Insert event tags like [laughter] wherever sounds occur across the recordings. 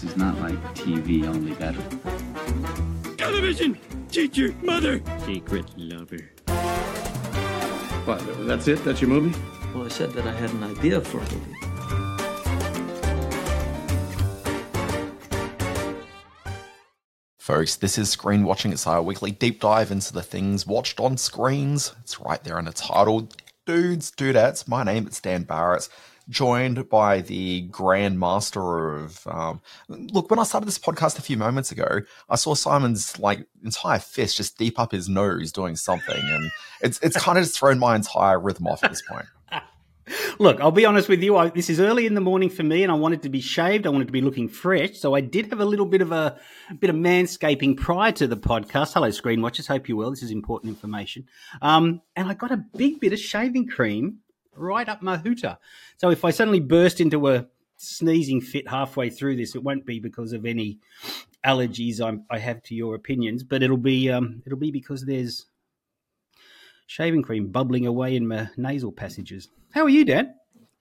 This is not like TV, only better. Television! Teacher! Mother! Secret lover. What, that's it? That's your movie? Well, I said that I had an idea for a movie. Folks, this is Screen Watching. It's our weekly deep dive into the things watched on screens. It's right there in the title. Dudes, dudettes, my name is Dan Barrett, joined by the Grand Master of. Um, look, when I started this podcast a few moments ago, I saw Simon's like entire fist just deep up his nose doing something, and it's it's kind of just thrown my entire rhythm off at this point. [laughs] Look, I'll be honest with you. I, this is early in the morning for me, and I wanted to be shaved. I wanted to be looking fresh, so I did have a little bit of a, a bit of manscaping prior to the podcast. Hello, screen watchers. Hope you're well. This is important information. Um, and I got a big bit of shaving cream right up my hooter. So if I suddenly burst into a sneezing fit halfway through this, it won't be because of any allergies I'm, i have to your opinions, but it'll be um, it'll be because there's shaving cream bubbling away in my nasal passages. How are you, Dan?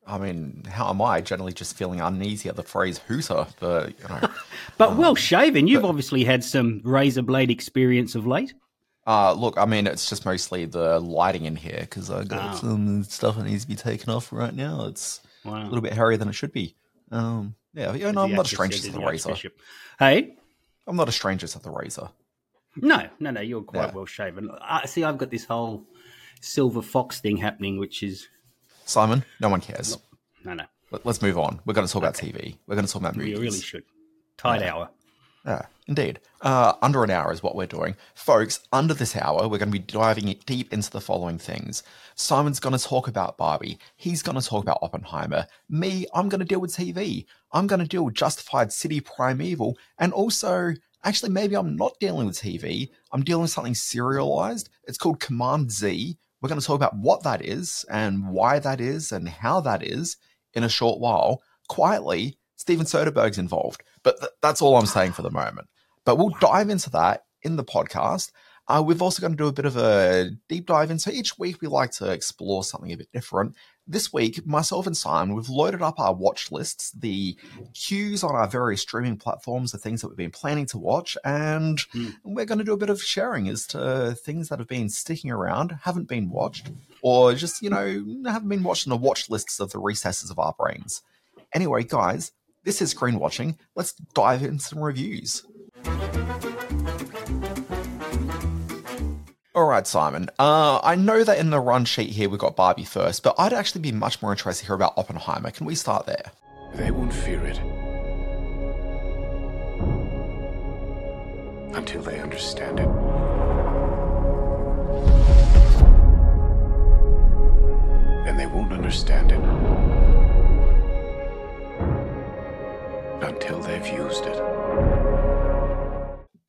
I mean, how am I? Generally, just feeling uneasy at the phrase "hooter," but you know. [laughs] but well shaven. You've but, obviously had some razor blade experience of late. Uh, look, I mean, it's just mostly the lighting in here because I got oh. some stuff that needs to be taken off right now. It's wow. a little bit hairier than it should be. Um, yeah, you know, I'm not a stranger to the razor. Hey, I'm not a stranger to the razor. No, no, no, you're quite yeah. well shaven. Uh, see, I've got this whole silver fox thing happening, which is Simon. No one cares. No, no. Let, us move on. We're going to talk okay. about TV. We're going to talk about movies. We really should. Tight yeah. hour. Yeah, indeed. Uh, under an hour is what we're doing. Folks, under this hour, we're going to be diving deep into the following things. Simon's going to talk about Barbie. He's going to talk about Oppenheimer. Me, I'm going to deal with TV. I'm going to deal with Justified City Primeval. And also, actually, maybe I'm not dealing with TV. I'm dealing with something serialized. It's called Command Z. We're going to talk about what that is and why that is and how that is in a short while. Quietly, Steven Soderbergh's involved. But th- that's all I'm saying for the moment. But we'll dive into that in the podcast. Uh, we've also going to do a bit of a deep dive into each week. We like to explore something a bit different. This week, myself and Simon, we've loaded up our watch lists, the queues on our various streaming platforms, the things that we've been planning to watch, and mm. we're going to do a bit of sharing as to things that have been sticking around, haven't been watched, or just, you know, haven't been watched in the watch lists of the recesses of our brains. Anyway, guys, this is Screen Watching. Let's dive into some reviews. All right, Simon. Uh, I know that in the run sheet here we've got Barbie first, but I'd actually be much more interested to hear about Oppenheimer. Can we start there? They won't fear it until they understand it. And they won't understand it until they've used it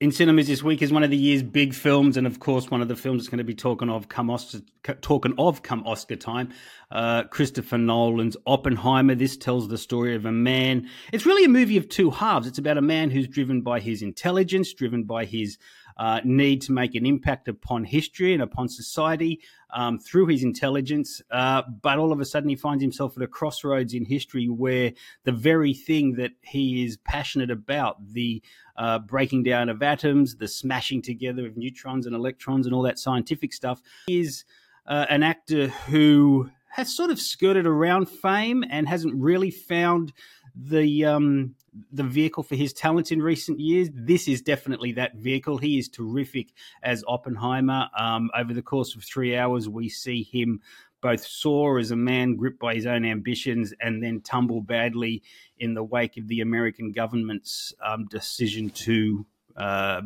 in cinemas this week is one of the year's big films, and of course, one of the films that's going to be talking of come Oscar, talking of come Oscar time. Uh, Christopher Nolan's Oppenheimer. This tells the story of a man. It's really a movie of two halves. It's about a man who's driven by his intelligence, driven by his uh, need to make an impact upon history and upon society um, through his intelligence. Uh, but all of a sudden, he finds himself at a crossroads in history where the very thing that he is passionate about, the uh, breaking down of atoms, the smashing together of neutrons and electrons, and all that scientific stuff, is uh, an actor who has sort of skirted around fame and hasn't really found the um, the vehicle for his talents in recent years. This is definitely that vehicle. He is terrific as Oppenheimer. Um, over the course of three hours, we see him both soar as a man gripped by his own ambitions and then tumble badly in the wake of the American government's um, decision to uh,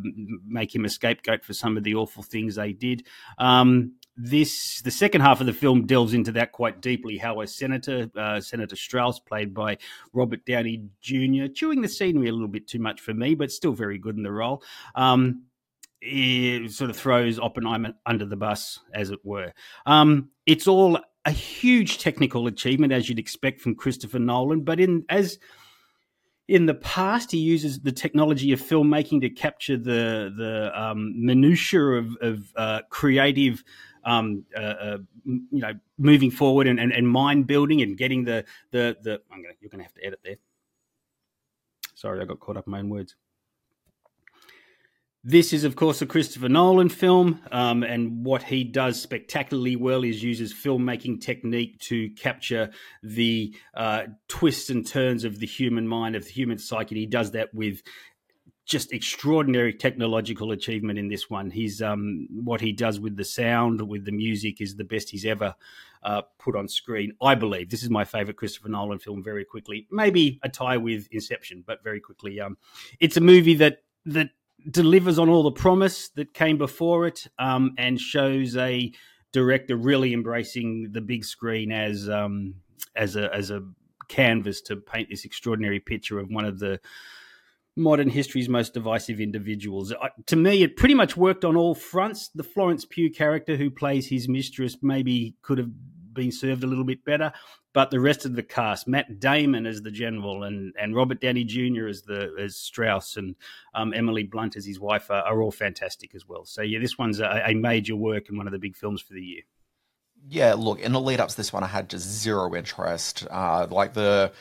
make him a scapegoat for some of the awful things they did. Um, this the second half of the film delves into that quite deeply. How a senator, uh, Senator Strauss, played by Robert Downey Jr., chewing the scenery a little bit too much for me, but still very good in the role. Um, it sort of throws Oppenheimer under the bus, as it were. Um, it's all a huge technical achievement, as you'd expect from Christopher Nolan, but in as in the past, he uses the technology of filmmaking to capture the the um, minutia of, of uh, creative, um, uh, uh, you know, moving forward and, and, and, mind building and getting the the the. I'm gonna, you're going to have to edit there Sorry, I got caught up in my own words. This is, of course, a Christopher Nolan film, um, and what he does spectacularly well is uses filmmaking technique to capture the uh, twists and turns of the human mind, of the human psyche. And he does that with just extraordinary technological achievement in this one. He's um, what he does with the sound, with the music, is the best he's ever uh, put on screen. I believe this is my favorite Christopher Nolan film. Very quickly, maybe a tie with Inception, but very quickly, um, it's a movie that that delivers on all the promise that came before it um, and shows a director really embracing the big screen as um, as a as a canvas to paint this extraordinary picture of one of the modern history's most divisive individuals. Uh, to me, it pretty much worked on all fronts. The Florence Pugh character who plays his mistress maybe could have been served a little bit better. But the rest of the cast, Matt Damon as the general, and, and Robert Downey Jr. as the as Strauss, and um, Emily Blunt as his wife, are, are, all fantastic as well. So yeah, this one's a, a major work and one of the big films for the year. Yeah, look, in the lead up to this one, I had just zero interest. Uh, like the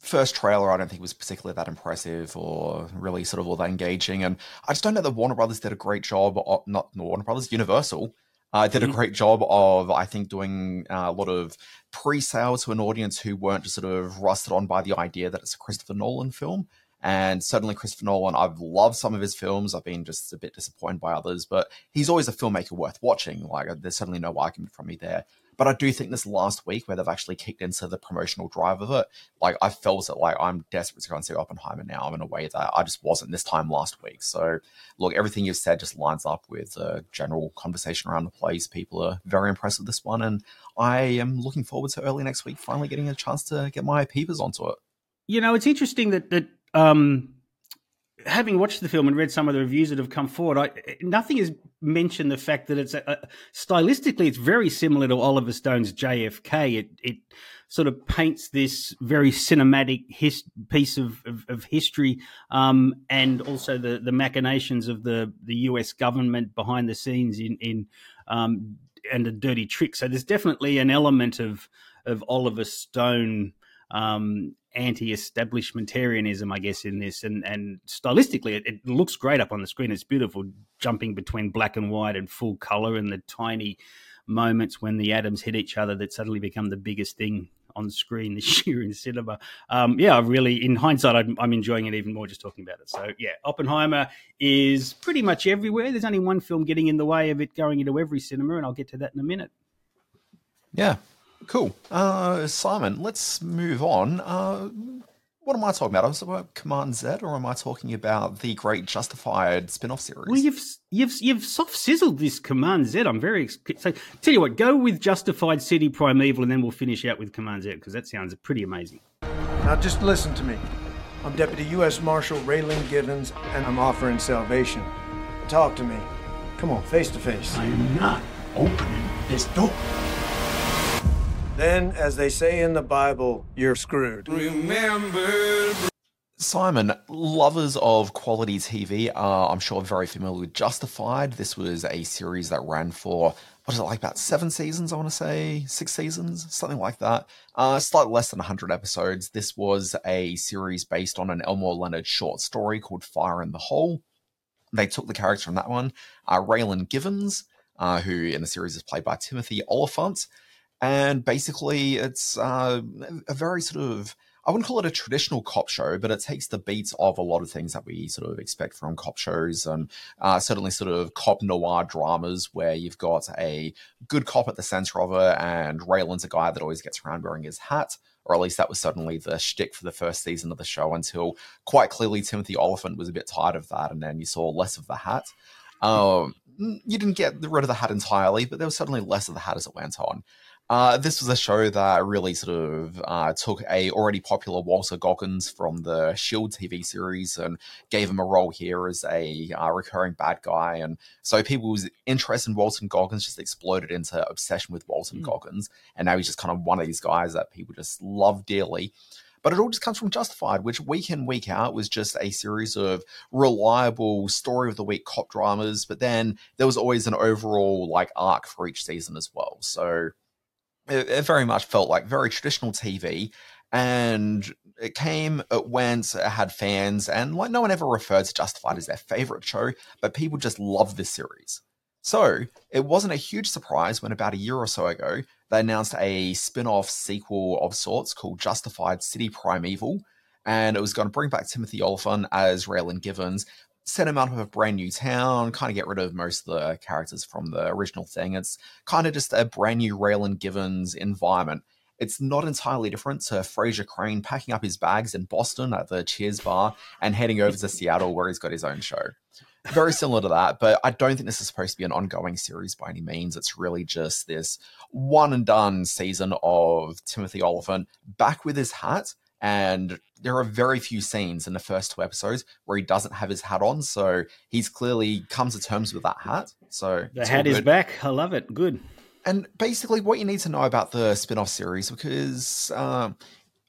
first trailer, I don't think was particularly that impressive or really sort of all that engaging. And I just don't know that Warner Brothers did a great job. Of, not Warner Brothers, Universal uh, did a mm-hmm. great job of, I think, doing uh, a lot of pre-sale to an audience who weren't just sort of rusted on by the idea that it's a Christopher Nolan film. And certainly Christopher Nolan, I've loved some of his films. I've been just a bit disappointed by others, but he's always a filmmaker worth watching. Like, there's certainly no argument from me there. But I do think this last week, where they've actually kicked into the promotional drive of it, like I felt it like I'm desperate to go and see Oppenheimer now I'm in a way that I just wasn't this time last week. So, look, everything you've said just lines up with the general conversation around the place. People are very impressed with this one, and I am looking forward to early next week finally getting a chance to get my peepers onto it. You know, it's interesting that that um, having watched the film and read some of the reviews that have come forward, I, nothing has mentioned the fact that it's a, a, stylistically it's very similar to Oliver Stone's JFK. It it sort of paints this very cinematic his, piece of, of, of history, um, and also the the machinations of the the U.S. government behind the scenes in in um, and the dirty tricks. So there's definitely an element of of Oliver Stone um, anti-establishmentarianism, I guess, in this, and and stylistically, it, it, looks great up on the screen. It's beautiful, jumping between black and white and full color, and the tiny moments when the atoms hit each other that suddenly become the biggest thing on screen [laughs] this year in cinema. Um, yeah, I really, in hindsight, I'm, I'm, enjoying it even more just talking about it. So yeah, Oppenheimer is pretty much everywhere. There's only one film getting in the way of it going into every cinema, and I'll get to that in a minute. Yeah, Cool. Uh, Simon, let's move on. Uh, what am I talking about? I was about Command Z, or am I talking about the great Justified spin-off series? Well, you've you've you've soft sizzled this Command Z. I'm very so. Tell you what, go with Justified City Primeval, and then we'll finish out with Command Z because that sounds pretty amazing. Now, just listen to me. I'm Deputy U.S. Marshal Raylan Givens, and I'm offering salvation. Talk to me. Come on, face to face. I am not opening this door. Then, as they say in the Bible, you're screwed. Remember. Simon, lovers of quality TV are, I'm sure, very familiar with Justified. This was a series that ran for, what is it, like about seven seasons, I want to say? Six seasons? Something like that. Uh, slightly less than 100 episodes. This was a series based on an Elmore Leonard short story called Fire in the Hole. They took the character from that one, uh, Raylan Givens, uh, who in the series is played by Timothy Olyphant and basically it's uh, a very sort of I wouldn't call it a traditional cop show, but it takes the beats of a lot of things that we sort of expect from cop shows, and uh, certainly sort of cop noir dramas where you've got a good cop at the center of it, and Raylan's a guy that always gets around wearing his hat, or at least that was certainly the shtick for the first season of the show. Until quite clearly Timothy Olyphant was a bit tired of that, and then you saw less of the hat. Um, you didn't get rid of the hat entirely, but there was certainly less of the hat as it went on. Uh, this was a show that really sort of uh, took a already popular Walton Goggins from the Shield TV series and gave him a role here as a uh, recurring bad guy, and so people's interest in Walton Goggins just exploded into obsession with Walton mm. Goggins, and now he's just kind of one of these guys that people just love dearly. But it all just comes from Justified, which week in, week out was just a series of reliable story of the week cop dramas. But then there was always an overall like arc for each season as well. So it, it very much felt like very traditional TV. And It came, it went, it had fans, and like no one ever referred to Justified as their favorite show, but people just loved this series. So it wasn't a huge surprise when about a year or so ago they announced a spin-off sequel of sorts called Justified City Primeval, and it was going to bring back Timothy Olyphant as Raylan Givens, set him out of a brand new town, kind of get rid of most of the characters from the original thing. It's kind of just a brand new Raylan Givens environment. It's not entirely different to Frasier Crane packing up his bags in Boston at the Cheers bar and heading over to Seattle where he's got his own show. Very similar to that, but I don't think this is supposed to be an ongoing series by any means. It's really just this one and done season of Timothy Olyphant back with his hat and there are very few scenes in the first two episodes where he doesn't have his hat on, so he's clearly comes to terms with that hat. So the hat is back. I love it. Good. And basically, what you need to know about the spin-off series, because um,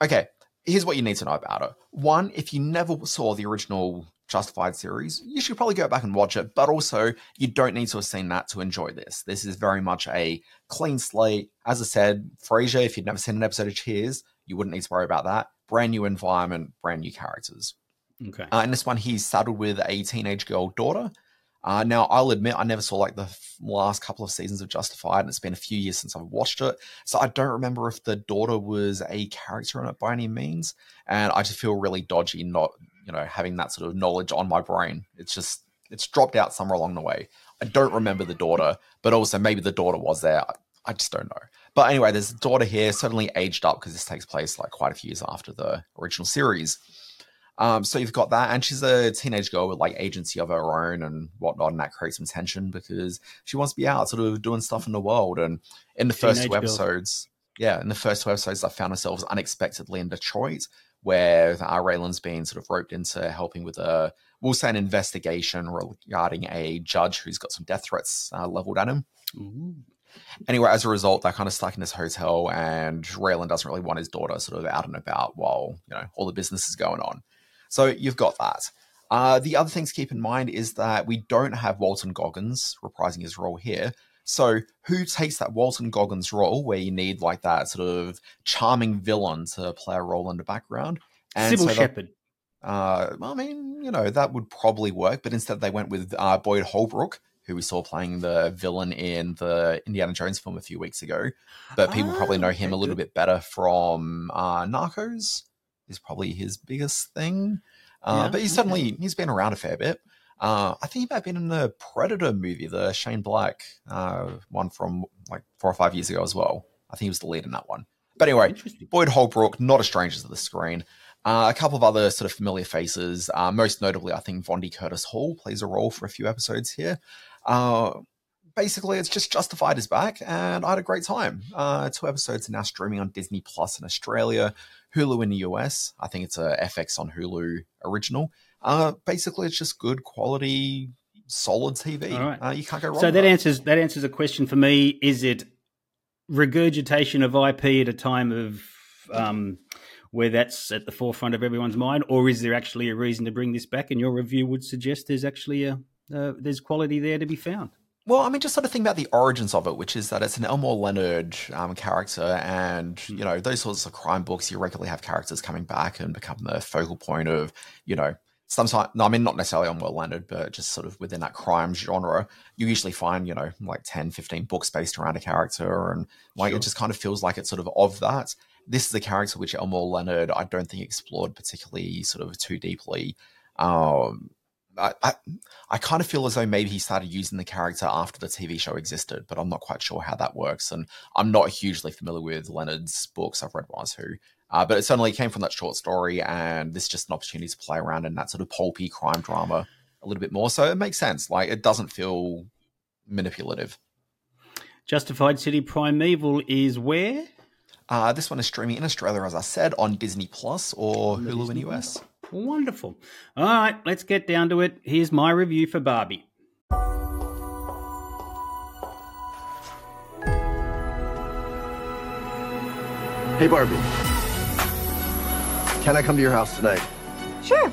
okay, here's what you need to know about it. One, if you never saw the original Justified series, you should probably go back and watch it. But also, you don't need to have seen that to enjoy this. This is very much a clean slate. As I said, Frasier, if you'd never seen an episode of Cheers, you wouldn't need to worry about that brand new environment, brand new characters. Okay. Uh, in this one, he's saddled with a teenage girl daughter. Uh, now, I'll admit, I never saw like the f- last couple of seasons of Justified, and it's been a few years since I've watched it. So I don't remember if the daughter was a character in it by any means. And I just feel really dodgy not, you know, having that sort of knowledge on my brain. It's just, it's dropped out somewhere along the way. I don't remember the daughter, but also maybe the daughter was there. I, I just don't know. But anyway, there's a daughter here, certainly aged up because this takes place like quite a few years after the original series. Um, so you've got that, and she's a teenage girl with like agency of her own and whatnot, and that creates some tension because she wants to be out, sort of doing stuff in the world. And in the first Teenage two girl. episodes, yeah, in the first two episodes, I found ourselves unexpectedly in Detroit, where uh, Raylan's been sort of roped into helping with a, we'll say, an investigation regarding a judge who's got some death threats uh, leveled at him. Anyway, as a result, they're kind of stuck in this hotel, and Raylan doesn't really want his daughter sort of out and about while you know all the business is going on. So you've got that. Uh, the other thing to keep in mind is that we don't have Walton Goggins reprising his role here. So who takes that Walton Goggins role where you need like that sort of charming villain to play a role in the background? Sybil the- Shepherd. uh, I mean, you know, that would probably work, but instead they went with uh, Boyd Holbrook, who we saw playing the villain in the Indiana Jones film a few weeks ago. But people probably know him a little bit better from uh, Narcos. Is probably his biggest thing. Uh, Yeah, but he's certainly he's been around a fair bit. Uh, I think he might have been in the Predator movie, the Shane Black uh, one from like four or five years ago as well. I think he was the lead in that one. But anyway, Boyd Holbrook, not a stranger to the screen. Uh, a couple of other sort of familiar faces. Uh, most notably, I think Vondie Curtis Hall plays a role for a few episodes here. Uh, basically, it's just Justified is back, and I had a great time. Uh, two episodes are now streaming on Disney Plus in Australia, Hulu in the US. I think it's a FX on Hulu original. Uh, basically, it's just good quality, solid TV. Right. Uh, you can't go wrong. So that answers that answers a question for me. Is it regurgitation of IP at a time of um, where that's at the forefront of everyone's mind, or is there actually a reason to bring this back? And your review would suggest there's actually a uh, there's quality there to be found. Well, I mean, just sort of think about the origins of it, which is that it's an Elmore Leonard um, character, and you know those sorts of crime books. You regularly have characters coming back and become the focal point of, you know, sometimes. I mean, not necessarily Elmore Leonard, but just sort of within that crime genre. You usually find, you know, like 10, 15 books based around a character, and like it just kind of feels like it's sort of of that. This is a character which Elmore Leonard, I don't think explored particularly sort of too deeply. Um, I, I, I kind of feel as though maybe he started using the character after the TV show existed, but I'm not quite sure how that works. And I'm not hugely familiar with Leonard's books. I've read or two. Uh, but it certainly came from that short story, and this is just an opportunity to play around in that sort of pulpy crime drama a little bit more. So it makes sense. Like, it doesn't feel manipulative. Justified City Primeval is where? Uh, this one is streaming in Australia, as I said, on Disney Plus or Hulu in the US. Wonderful. All right, let's get down to it. Here's my review for Barbie. Hey, Barbie. Can I come to your house tonight? Sure.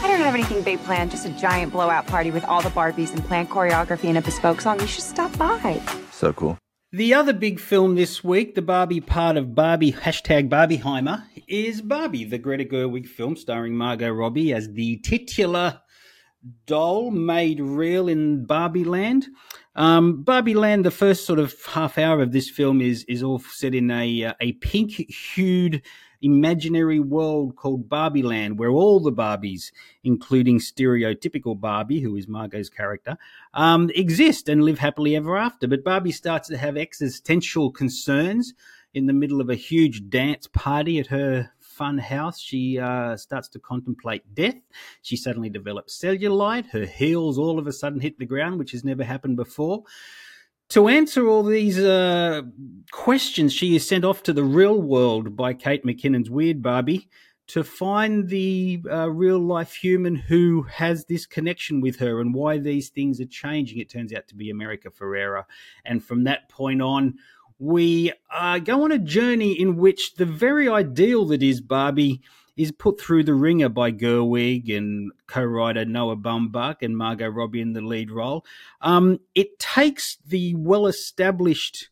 I don't have anything big planned, just a giant blowout party with all the Barbies and planned choreography and a bespoke song. You should stop by. So cool. The other big film this week, the Barbie part of Barbie, hashtag Barbieheimer, is Barbie, the Greta Gerwig film starring Margot Robbie as the titular doll made real in Barbie Land. Um, Barbie Land, the first sort of half hour of this film is is all set in a uh, a pink hued imaginary world called Barbie Land, where all the Barbies, including stereotypical Barbie, who is Margot's character, um, exist and live happily ever after. But Barbie starts to have existential concerns in the middle of a huge dance party at her fun house. She uh, starts to contemplate death. She suddenly develops cellulite. Her heels all of a sudden hit the ground, which has never happened before. To answer all these uh, questions, she is sent off to the real world by Kate McKinnon's Weird Barbie to find the uh, real life human who has this connection with her and why these things are changing. It turns out to be America Ferrera. And from that point on, we uh, go on a journey in which the very ideal that is Barbie is put through the wringer by Gerwig and co-writer Noah Baumbach and Margot Robbie in the lead role. Um, it takes the well-established,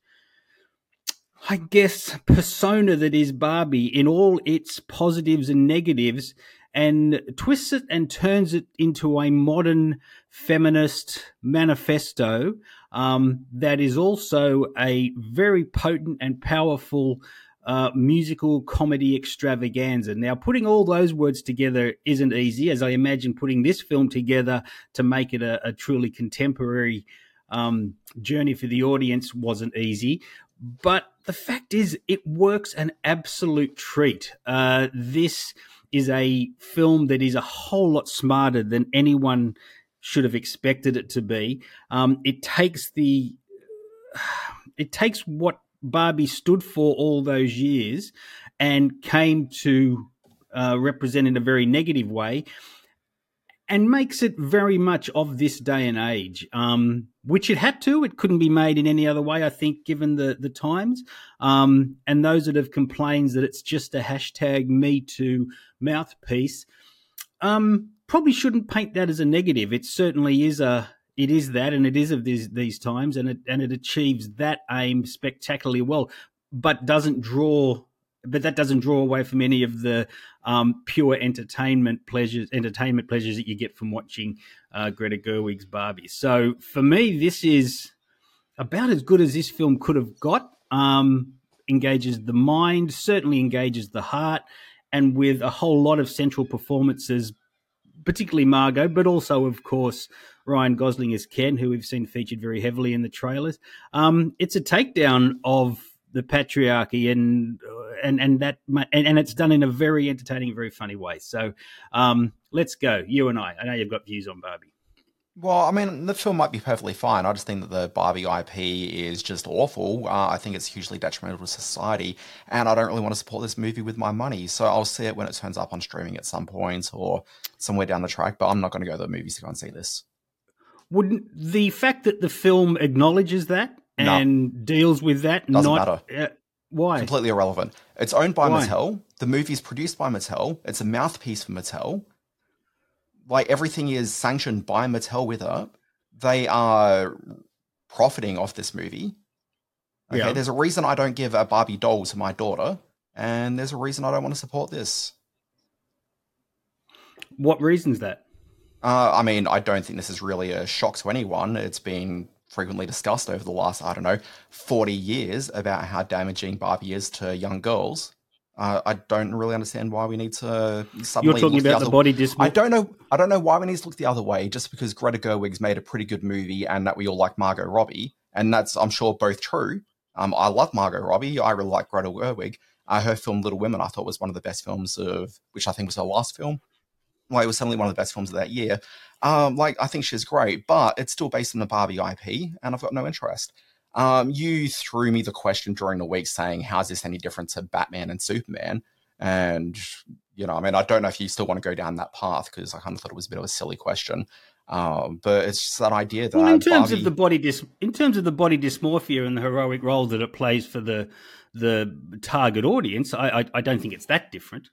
I guess, persona that is Barbie in all its positives and negatives and twists it and turns it into a modern feminist manifesto um, that is also a very potent and powerful uh, musical comedy extravaganza. Now, putting all those words together isn't easy, as I imagine putting this film together to make it a, a truly contemporary um, journey for the audience wasn't easy. But the fact is, it works an absolute treat. Uh, this is a film that is a whole lot smarter than anyone should have expected it to be. Um, it takes the [sighs] it takes what Barbie stood for all those years and came to uh, represent in a very negative way and makes it very much of this day and age, um, which it had to. It couldn't be made in any other way, I think, given the the times. Um, and those that have complained that it's just a hashtag Me Too mouthpiece, um, probably shouldn't paint that as a negative. It certainly is a it is that, and it is of these these times, and it and it achieves that aim spectacularly well, but doesn't draw but that doesn't draw away from any of the um, pure entertainment pleasures, entertainment pleasures that you get from watching uh, Greta Gerwig's Barbie. So for me, this is about as good as this film could have got. Um, engages the mind, certainly engages the heart, and with a whole lot of central performances, particularly Margot, but also, of course, Ryan Gosling as Ken, who we've seen featured very heavily in the trailers. Um, it's a takedown of the patriarchy and and and that and, and, it's done in a very entertaining, very funny way. So um, let's go, you and I. I know you've got views on Barbie. Well, I mean, the film might be perfectly fine. I just think that the Barbie IP is just awful. Uh, I think it's hugely detrimental to society, and I don't really want to support this movie with my money. So I'll see it when it turns up on streaming at some point or somewhere down the track. But I'm not going to go to the movies to go and see this. Wouldn't the fact that the film acknowledges that and no. deals with that doesn't not, matter? Uh, why? Completely irrelevant. It's owned by Why? Mattel. The movie is produced by Mattel. It's a mouthpiece for Mattel. Like everything is sanctioned by Mattel with it. They are profiting off this movie. Okay, Yeah. there's a reason I don't give a Barbie doll to my daughter, and there's a reason I don't want to support this. What reason's that? Uh, I mean, I don't think this is really a shock to anyone. It's been frequently discussed over the last, I don't know, 40 years about how damaging Barbie is to young girls. Uh, I don't really understand why we need to suddenly. You're talking about the, other- body dysmorphia. I don't know. I don't know why we need to look the other way just because Greta Gerwig's made a pretty good movie and that we all like Margot Robbie, and that's I'm sure both true. Um, I love Margot Robbie. I really like Greta Gerwig. Uh, her film Little Women I thought was one of the best films of which I think was her last film. Like it was certainly one of the best films of that year. Um, like I think she's great, but it's still based on the Barbie IP, and I've got no interest. Um, you threw me the question during the week saying, "How's this any different to Batman and Superman?" And you know, I mean, I don't know if you still want to go down that path because I kind of thought it was a bit of a silly question. Um, but it's just that idea that Well, in terms Barbie- of the body dys, in terms of the body dysmorphia and the heroic role that it plays for the the target audience, I I, I don't think it's that different.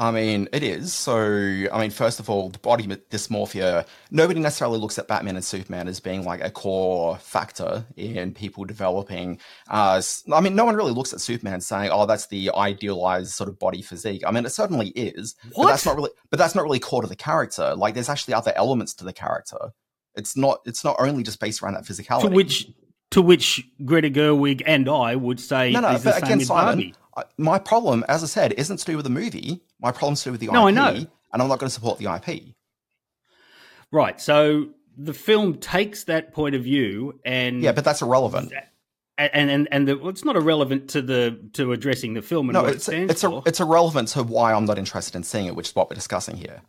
I mean, it is. So, I mean, first of all, the body dysmorphia, nobody necessarily looks at Batman and Superman as being like a core factor in people developing. Uh, I mean, no one really looks at Superman saying, oh, that's the idealized sort of body physique. I mean, it certainly is. What? But that's not really, but that's not really core to the character. Like, there's actually other elements to the character. It's not, it's not only just based around that physicality. To which, to which Greta Gerwig and I would say no, no, is the same again, with Simon, Barbie. I- my problem, as I said, isn't to do with the movie. My problem's to do with the No, I IP. know. And I'm not going to support the IP. Right. So the film takes that point of view and Yeah, but that's irrelevant. and and and the, well, it's not irrelevant to the to addressing the film and No, what it's it stands it's for. a, it's irrelevant to why I'm not interested in seeing it, which is what we're discussing here.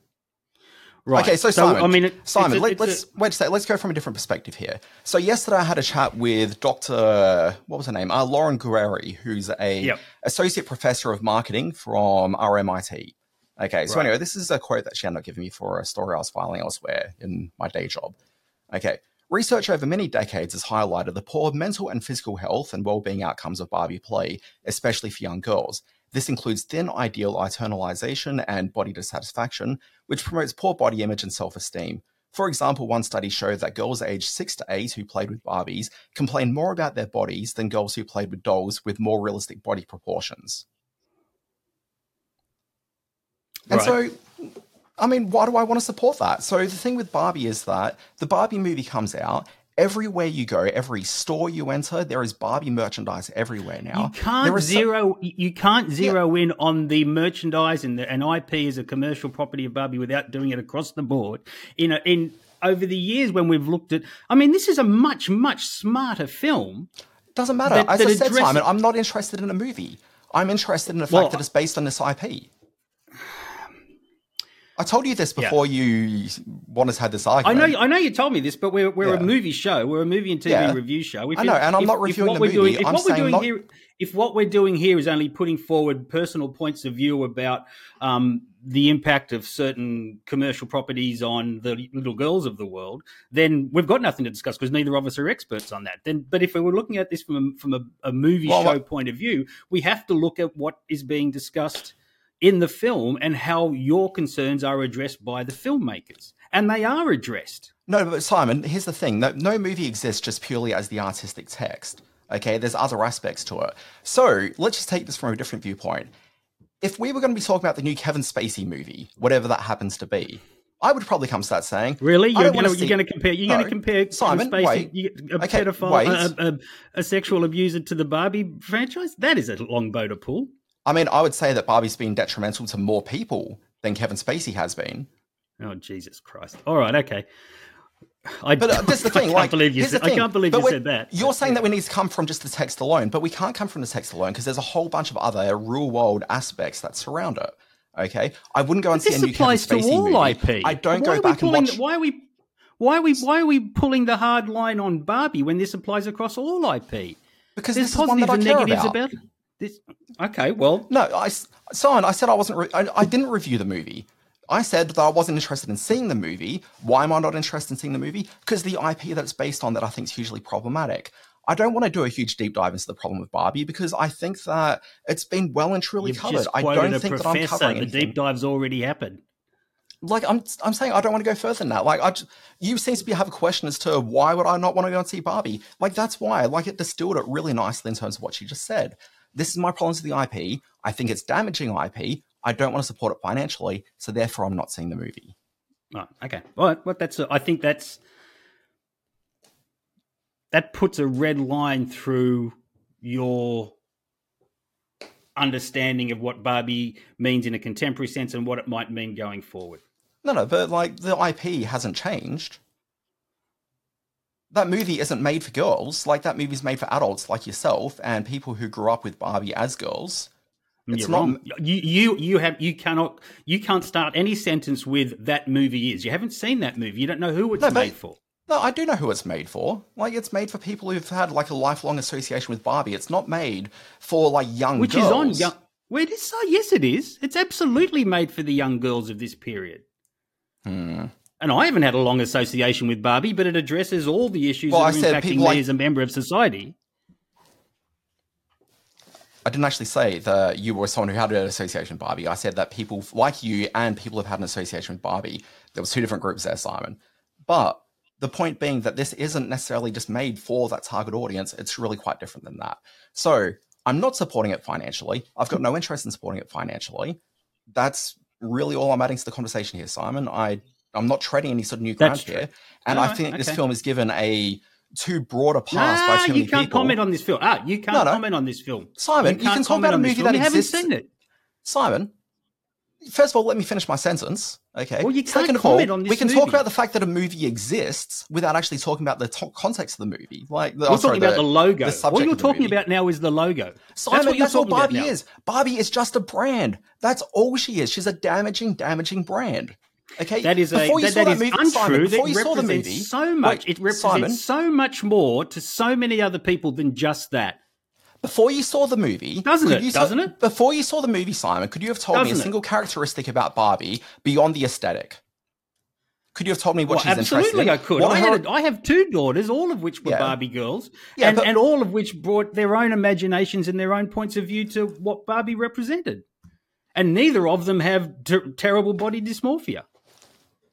Right. Okay, so Simon, I mean, it, Simon, it's a- let, it's a- us wait a second. Let's go from a different perspective here. So yesterday I had a chat with Doctor, what was her name? Uh, Lauren Gurrieri, who's a Yep. associate professor of marketing from RMIT. Okay, so Right. anyway, this is a quote that she ended up giving me for a story I was filing elsewhere in my day job. Okay. Research over many decades has highlighted the poor mental and physical health and well-being outcomes of Barbie play, especially for young girls. This includes thin ideal internalization and body dissatisfaction, which promotes poor body image and self-esteem. For example, one study showed that girls aged 6 to 8 who played with Barbies complained more about their bodies than girls who played with dolls with more realistic body proportions. And Right. so I mean, why do I want to support that? So the thing with Barbie is that the Barbie movie comes out. Everywhere you go, every store you enter, there is Barbie merchandise everywhere now. You can't There is so- zero. you can't zero in on the merchandise and the IP as a commercial property of Barbie without doing it across the board. In a, in over the years when we've looked at, I mean, this is a much much smarter film. doesn't matter. that- As that I said, addresses- Simon, I'm not interested in a movie. I'm interested in the fact Well, that it's based on this IP. I told you this Yeah. before you wanted to have this I know, I know you told me this, but we're we're Yeah. a movie show. We're a movie and TV Yeah. review show. If I know, and I'm if- not reviewing what the we're movie. Doing, if I'm what we're doing not- here, if what we're doing here is only putting forward personal points of view about um, the impact of certain commercial properties on the little girls of the world, then we've got nothing to discuss because neither of us are experts on that. Then, but if we were looking at this from a, from a, a movie Well, show what- point of view, we have to look at what is being discussed in the film and how your concerns are addressed by the filmmakers, and they are addressed. No, but Simon, here's the thing: no, no movie exists just purely as the artistic text. Okay, there's other aspects to it. So let's just take this from a different viewpoint. If we were going to be talking about the new Kevin Spacey movie, whatever that happens to be, I would probably come to that saying, Really, you're going to see- to compare you're No. going to compare Simon, Kevin Spacey, wait. you, a Okay, pedophile, a, a, a sexual abuser to the Barbie franchise? That is a long bow to pull. I mean, I would say that Barbie's been detrimental to more people than Kevin Spacey has been. Oh Jesus Christ! All right, okay. I, But uh, that's the [laughs] I thing. can't like, believe you said, I can't believe But you said that. You're saying that we need to come from just the text alone, but we can't come from the text alone because there's a whole bunch of other real world aspects that surround it. Okay, I wouldn't go and see this a new Kevin applies to Spacey all movie. IP. I don't why go are we and watch. Why are we? Why are we? Why are we pulling the hard line on Barbie when this applies across all IP? Because There's this is one that I and care negatives about. about this. Okay, well, No, I Simon, I said I wasn't. Re- I, I didn't review the movie. I said that I wasn't interested in seeing the movie. Why am I not interested in seeing the movie? Because the IP that it's based on that I think is hugely problematic. I don't want to do a huge deep dive into the problem with Barbie because I think that it's been well and truly you've covered. just I don't a think that I'm professor. covering The anything. deep dive's already happened. like I'm, I'm saying I don't want to go further than that. Like I, j- you seem to be have a question as to why would I not want to go and see Barbie? Like that's why. Like it distilled it really nicely in terms of what she just said. This is my problems with the IP. I think it's damaging IP. I don't want to support it financially, so therefore I'm not seeing the movie. Right. Okay. All right. Well, that's. I think that's that puts a red line through your understanding of what Barbie means in a contemporary sense and what it might mean going forward. No, no, but like the IP hasn't changed. That movie isn't made for girls. Like that movie's made for adults like yourself and people who grew up with Barbie as girls. It's You're not- wrong. You you you have you cannot you can't start any sentence with that movie is. You haven't seen that movie. You don't know who it's No, but- made for. No, I do know who it's made for. Like it's made for people who've had like a lifelong association with Barbie. It's not made for like young Which girls. is on young. Where it is so yes, it is. It's absolutely made for the young girls of this period. Hmm. And I haven't had a long association with Barbie, but it addresses all the issues Well, I that are said impacting me like- as a member of society. I didn't actually say that you were someone who had an association with Barbie. I said that people like you and people have had an association with Barbie. There was two different groups there, Simon. But the point being that this isn't necessarily just made for that target audience. It's really quite different than that. So I'm not supporting it financially. I've got no interest in supporting it financially. That's really all I'm adding to the conversation here, Simon. I I'm not treading any sort of new ground That's true. here, and All I think this film is given a too broad a pass by too many people. you can't comment on this film. Ah, you can't No, no. comment on this film. Simon, you can't can talk comment about a on movie that you haven't exists- seen it. Simon, first of all, let me finish my sentence. Okay. Well, you can't Second of all, comment on this film. we can talk about the fact that a movie exists without actually talking about the to- context of the movie. Like, the, We're I'm sorry, talking about the logo. the what you're talking movie. about now is the logo. Simon, that's what talking about Barbie is. Barbie is just a brand. That's all she is. She's a damaging, damaging brand. Okay. That is a that, saw that is movie, untrue. Simon, before that you saw the movie, so much. Wait, it represents Simon, so much more to so many other people than just that. before you saw the movie, Doesn't it? Doesn't it? Before you saw the movie, Simon, could you have told me a Doesn't it? single characteristic about Barbie beyond the aesthetic? Could you have told me what Well, she's interested absolutely, in? I could. What I, had a, I have two daughters, all of which were Yeah. Barbie girls, Yeah, and, but- and all of which brought their own imaginations and their own points of view to what Barbie represented. And neither of them have ter- terrible body dysmorphia.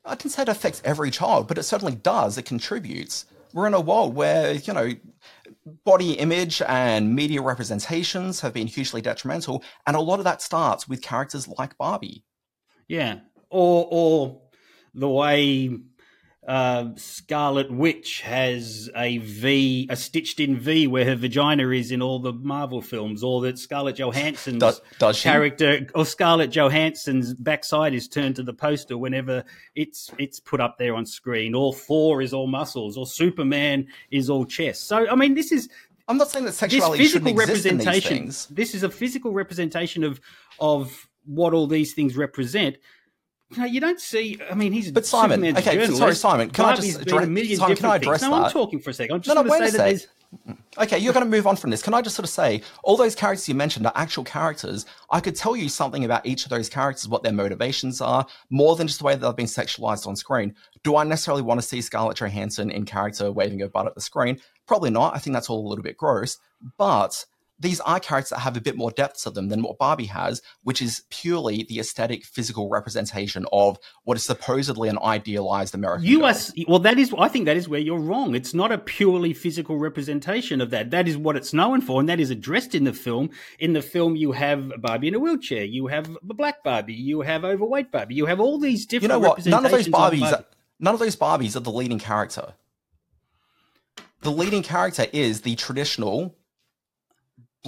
I didn't say it affects every child, but it certainly does. It contributes. We're in a world where, you know, body image and media representations have been hugely detrimental. And a lot of that starts with characters like Barbie. Yeah, or or the way uh, Scarlet Witch has a V, a stitched in V, where her vagina is in all the Marvel films, or that Scarlett Johansson's Does- does character, or Scarlett Johansson's backside is turned to the poster whenever it's it's put up there on screen, or Thor is all muscles, or Superman is all chest. So I mean, this is I'm not saying that this sexuality shouldn't physical exist in these representation. things. This is a physical representation of of what all these things represent. You know, you don't see. I mean, he's But Simon, okay, journalist. sorry, Simon, can I just address- a million Simon, can I different address things. No, I'm talking for a second. I'm just No, no, going to wait say a that there's sec. Okay, you're going to move on from this. Can I just sort of say, all those characters you mentioned are actual characters. I could tell you something about each of those characters, what their motivations are, more than just the way that they've been sexualized on screen. Do I necessarily want to see Scarlett Johansson in character waving her butt at the screen? Probably not. I think that's all a little bit gross. But these are characters that have a bit more depth to them than what Barbie has, which is purely the aesthetic, physical representation of what is supposedly an idealized American. you girl. are well. That is, I think that is where you're wrong. It's not a purely physical representation of that. That is what it's known for, and that is addressed in the film. In the film, you have Barbie in a wheelchair. You have the black Barbie. You have overweight Barbie. You have all these different. you know what? None of those Barbies, Barbie. none of those Barbies are the leading character. The leading character is the traditional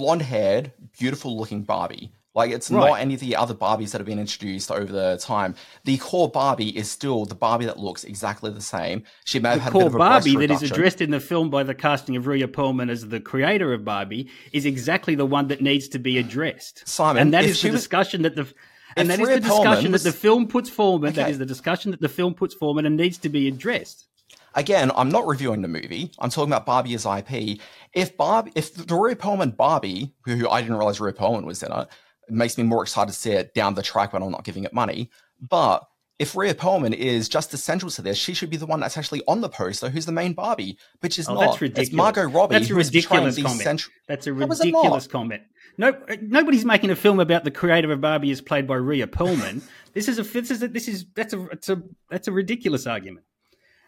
blonde-haired, beautiful-looking Barbie. Like it's not any of the other Barbies that have been introduced over the time. The core Barbie is still the Barbie that looks exactly the same. She may have the had a bit core of a Barbie that is addressed in the film by the casting of Rhea Perlman as the creator of Barbie is exactly the one that needs to be addressed. Simon, and that is the was- discussion that the and that is the discussion Perlman was- that the film puts forward. That Okay. is the discussion that the film puts forward and needs to be addressed. Again, I'm not reviewing the movie. I'm talking about Barbie as IP. If Barbie, if the Rhea Perlman Barbie, who, I didn't realize Rhea Perlman was in it, it makes me more excited to see it down the track when I'm not giving it money. But if Rhea Perlman is just essential to this, she should be the one that's actually on the poster, who's the main Barbie, which is Oh, not. that's ridiculous. It's Margot Robbie, That's a who is portraying ridiculous comment. central. That's a How is it ridiculous comment. No, uh, nobody's making a film about the creator of Barbie is played by Rhea Perlman. this is a this is a, this is that's a it's a that's a ridiculous argument.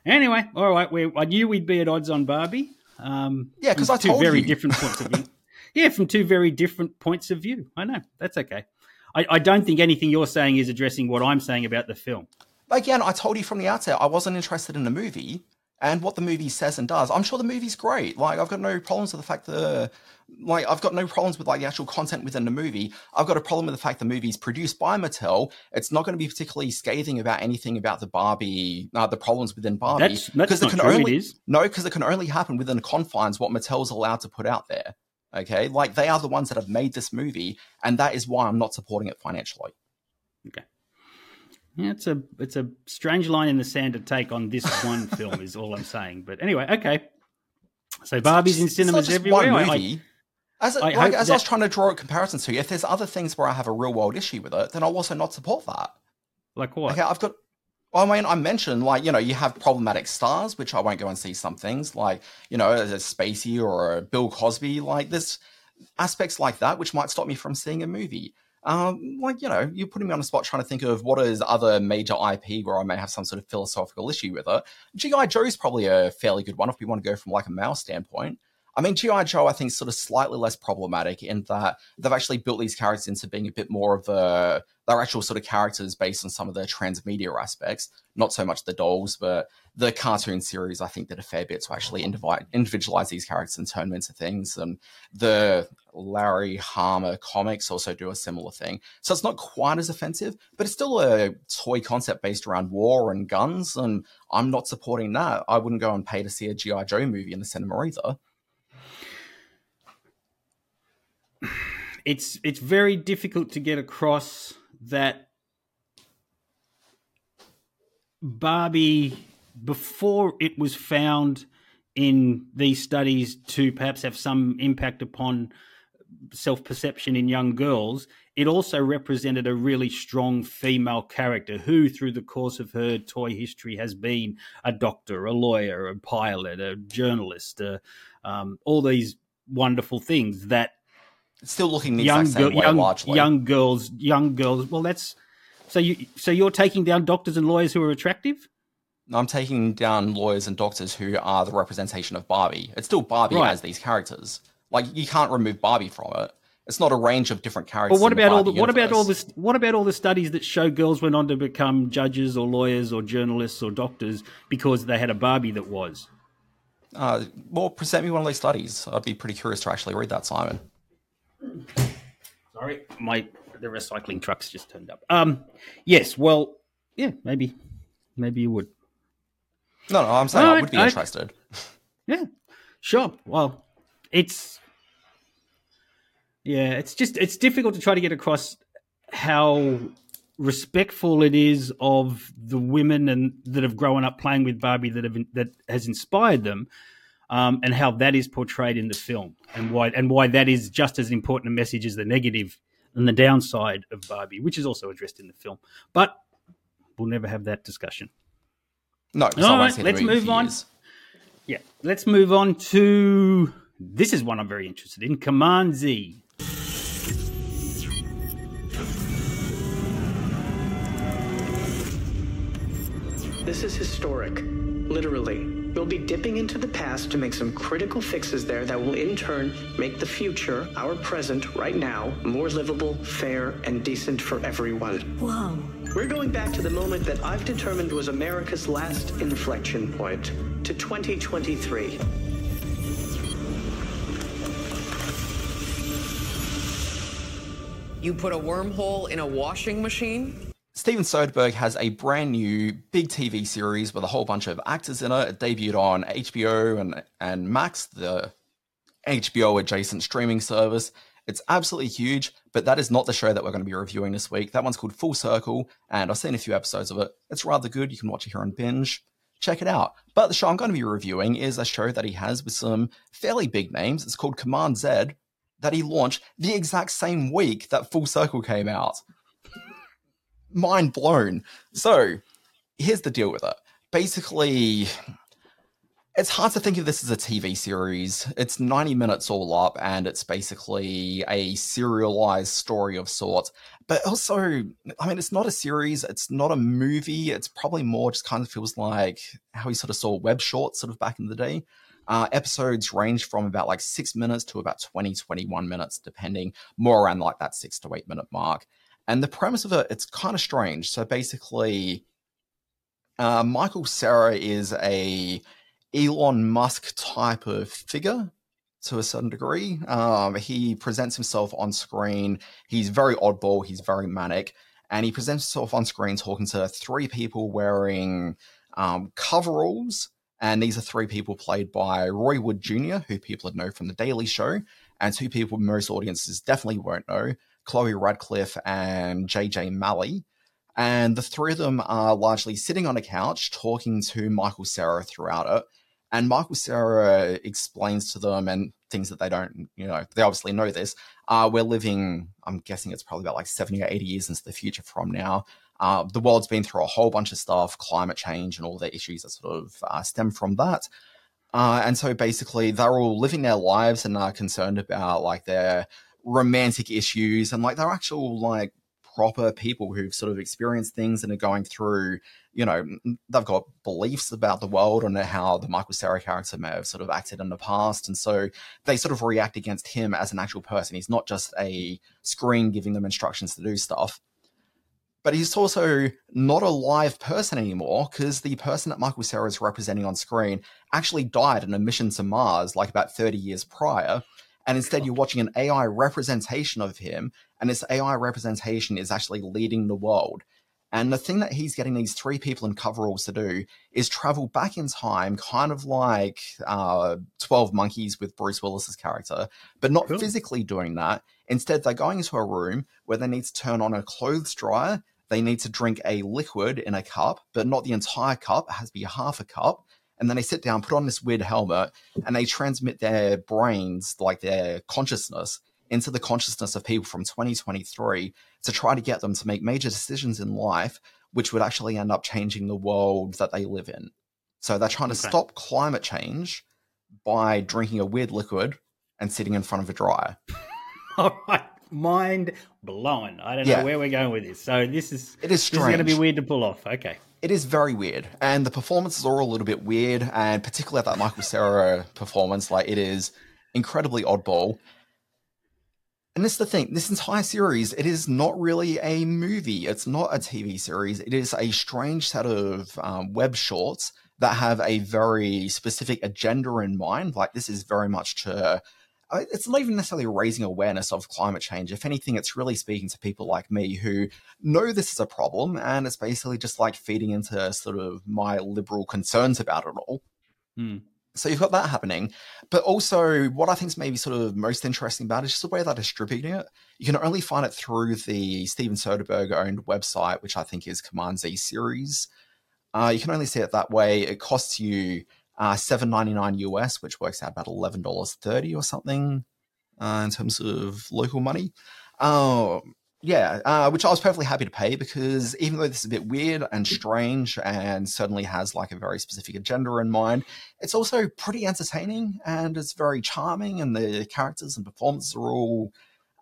Anyway, all right, we I knew we'd be at odds on Barbie. Um, Yeah, 'cause from I two told very you. different points of view. [laughs] yeah, from two very different points of view. I know that's okay. I, I don't think anything you're saying is addressing what I'm saying about the film. Again, I told you from the outset I wasn't interested in the movie and what the movie says and does. I'm sure the movie's great. Like I've got no problems with the fact that like I've got no problems with like the actual content within the movie. I've got a problem with the fact the movie's produced by Mattel. It's not going to be particularly scathing about anything about the Barbie, uh, the problems within Barbie. That's- that's not can true, only is. no, because it can only happen within the confines what Mattel's allowed to put out there. Okay, like they are the ones that have made this movie, and that is why I'm not supporting it financially. Okay. Yeah, it's a it's a strange line in the sand to take on this one [laughs] film is all I'm saying. But anyway, okay. So Barbie's in cinemas everywhere. I- as it, I like, as I was trying to draw comparisons to, if there's other things where I have a real world issue with it, then I'll also not support that. like what? Okay, I've got. Well, I mean, I mentioned like you know you have problematic stars, which I won't go and see some things like you know a Spacey or a Bill Cosby. Like this, aspects like that, which might stop me from seeing a movie. Um, like you know, you're putting me on the spot trying to think of what is other major IP where I may have some sort of philosophical issue with it. GI Joe is probably a fairly good one if we want to go from like a male standpoint. I mean, G.I. Joe, I think, is sort of slightly less problematic in that they've actually built these characters into being a bit more of a. They're actual sort of characters based on some of the transmedia aspects, not so much the dolls, but the cartoon series, I think, did a fair bit to actually individualize these characters and turn them into things. And the Larry Hama comics also do a similar thing. So it's not quite as offensive, but it's still a toy concept based around war and guns. And I'm not supporting that. I wouldn't go and pay to see a G.I. Joe movie in the cinema either. it's it's very difficult to get across that Barbie before it was found in these studies to perhaps have some impact upon self perception in young girls, it also represented a really strong female character who, through the course of her toy history, has been a doctor, a lawyer, a pilot, a journalist, uh, um, all these wonderful things that still looking the young, same way, young, largely. young girls, young girls. Well, that's so you so you're taking down doctors and lawyers who are attractive. I'm taking down lawyers and doctors who are the representation of Barbie. It's still Barbie right. as these characters. Like you can't remove Barbie from it. It's not a range of different characters. But what about all the what about all this what about all the studies that show girls went on to become judges or lawyers or journalists or doctors because they had a Barbie that was? Uh, well, present me one of those studies. I'd be pretty curious to actually read that, Simon. Sorry, my the recycling trucks just turned up. Um, yes, well, yeah, maybe, maybe you would. No, no, I'm saying I would be I, interested. [laughs] Yeah, sure. Well, it's yeah, it's just it's difficult to try to get across how respectful it is of the women and that have grown up playing with Barbie that have that has inspired them um, and how that is portrayed in the film, and why and why that is just as important a message as the negative and the downside of Barbie, which is also addressed in the film. But we'll never have that discussion. No, all right, let's move on. Yeah, let's move on to this is one I'm very interested in. Command Z. This is historic, literally. We'll be dipping into the past to make some critical fixes there that will in turn make the future, our present, right now, more livable, fair, and decent for everyone. Whoa. We're going back to the moment that I've determined was America's last inflection point, to 2023. You put a wormhole in a washing machine? Steven Soderbergh has a brand new big TV series with a whole bunch of actors in it. It debuted on HBO and, and Max, the HBO adjacent streaming service. It's absolutely huge, but that is not the show that we're going to be reviewing this week. That one's called Full Circle, and I've seen a few episodes of it. It's rather good. You can watch it here on binge. Check it out. But the show I'm going to be reviewing is a show that he has with some fairly big names. It's called Command Z, that he launched the exact same week that Full Circle came out mind blown. So here's the deal with it. Basically, it's hard to think of this as a TV series. It's 90 minutes all up, and it's basically a serialized story of sorts. But also, I mean, it's not a series, it's not a movie. It's probably more just kind of feels like how we sort of saw web shorts sort of back in the day. Uh, episodes range from about like six minutes to about 20, 21 minutes, depending more around like that six to eight minute mark. And the premise of it, it's kind of strange. So basically, uh, Michael Cera is a Elon Musk type of figure to a certain degree. Um, he presents himself on screen. He's very oddball. He's very manic, and he presents himself on screen talking to three people wearing um, coveralls. And these are three people played by Roy Wood Jr., who people would know from The Daily Show, and two people most audiences definitely won't know. Chloe Radcliffe and JJ Malley. And the three of them are largely sitting on a couch talking to Michael Cera throughout it. And Michael Cera explains to them and things that they don't, you know, they obviously know this. Uh, we're living, I'm guessing it's probably about like 70 or 80 years into the future from now. Uh, the world's been through a whole bunch of stuff, climate change and all the issues that sort of uh, stem from that. Uh, and so basically, they're all living their lives and are concerned about like their romantic issues and like they're actual like proper people who've sort of experienced things and are going through, you know, they've got beliefs about the world and how the Michael Cera character may have sort of acted in the past. And so they sort of react against him as an actual person. He's not just a screen giving them instructions to do stuff. But he's also not a live person anymore because the person that Michael Cera is representing on screen actually died in a mission to Mars like about 30 years prior and instead you're watching an AI representation of him, and this AI representation is actually leading the world. And the thing that he's getting these three people in coveralls to do is travel back in time, kind of like uh, 12 Monkeys with Bruce Willis's character, but not cool. physically doing that. Instead, they're going into a room where they need to turn on a clothes dryer. They need to drink a liquid in a cup, but not the entire cup. It has to be half a cup and then they sit down, put on this weird helmet, and they transmit their brains, like their consciousness, into the consciousness of people from 2023 to try to get them to make major decisions in life, which would actually end up changing the world that they live in. So they're trying to okay. stop climate change by drinking a weird liquid and sitting in front of a dryer. [laughs] Oh All right. Mind blown. I don't yeah. know where we're going with this. So this is it is strange. This is going to be weird to pull off. Okay it is very weird, and the performances are all a little bit weird, and particularly at that Michael Cera performance, like it is incredibly oddball. And this is the thing: this entire series, it is not really a movie. It's not a TV series. It is a strange set of um, web shorts that have a very specific agenda in mind. Like this is very much to it's not even necessarily raising awareness of climate change. If anything, it's really speaking to people like me who know this is a problem, and it's basically just like feeding into sort of my liberal concerns about it all. Hmm. So you've got that happening, but also what I think is maybe sort of most interesting about it is just the way they're distributing it. You can only find it through the Steven Soderbergh owned website, which I think is Command Z series. Uh, you can only see it that way. It costs you uh, seven ninety nine US, which works out about eleven dollars thirty or something uh, in terms of local money. Um, yeah, uh, which I was perfectly happy to pay because even though this is a bit weird and strange and certainly has like a very specific agenda in mind, it's also pretty entertaining and it's very charming and the characters and performances are all